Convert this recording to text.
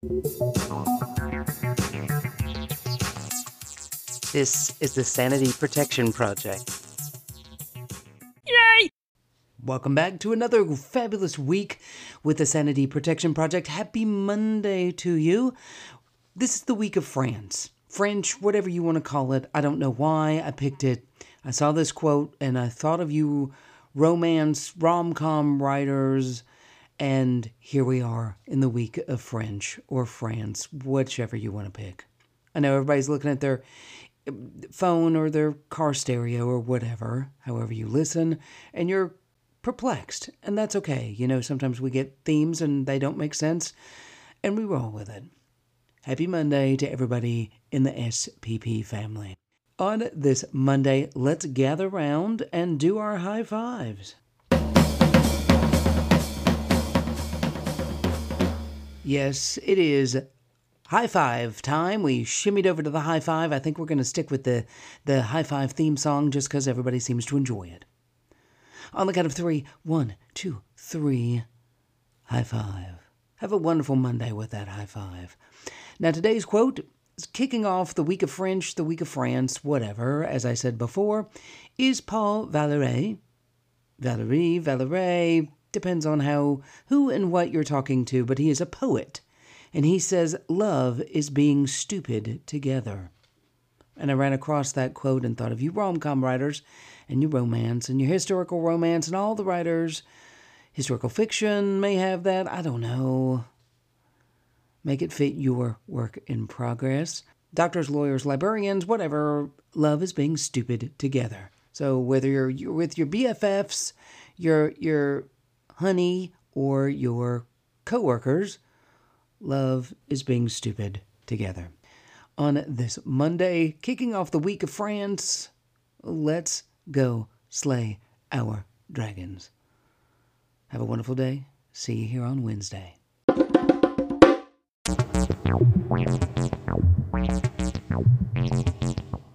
This is the Sanity Protection Project. Yay! Welcome back to another fabulous week with the Sanity Protection Project. Happy Monday to you. This is the week of France. French, whatever you want to call it. I don't know why I picked it. I saw this quote and I thought of you, romance, rom com writers, and here we are in the week of French or France, whichever you want to pick. I know everybody's looking at their um, phone or their car stereo or whatever, however you listen, and you're perplexed. And that's okay. You know, sometimes we get themes and they don't make sense, and we roll with it. Happy Monday to everybody in the SPP family. On this Monday, let's gather round and do our high fives. Yes, it is high five time. We shimmied over to the high five. I think we're going to stick with the, the high five theme song just because everybody seems to enjoy it. On the count of three, one, two, three, high five. Have a wonderful Monday with that high five. Now, today's quote is kicking off the week of French, the week of France, whatever, as I said before, is Paul Valéry. Valerie, Valerie, depends on how, who and what you're talking to, but he is a poet. And he says, Love is being stupid together. And I ran across that quote and thought of you rom com writers and your romance and your historical romance and all the writers. Historical fiction may have that. I don't know. Make it fit your work in progress. Doctors, lawyers, librarians, whatever. Love is being stupid together. So whether you're, you're with your BFFs, your your honey, or your coworkers, love is being stupid together. On this Monday, kicking off the week of France, let's go slay our dragons. Have a wonderful day. See you here on Wednesday.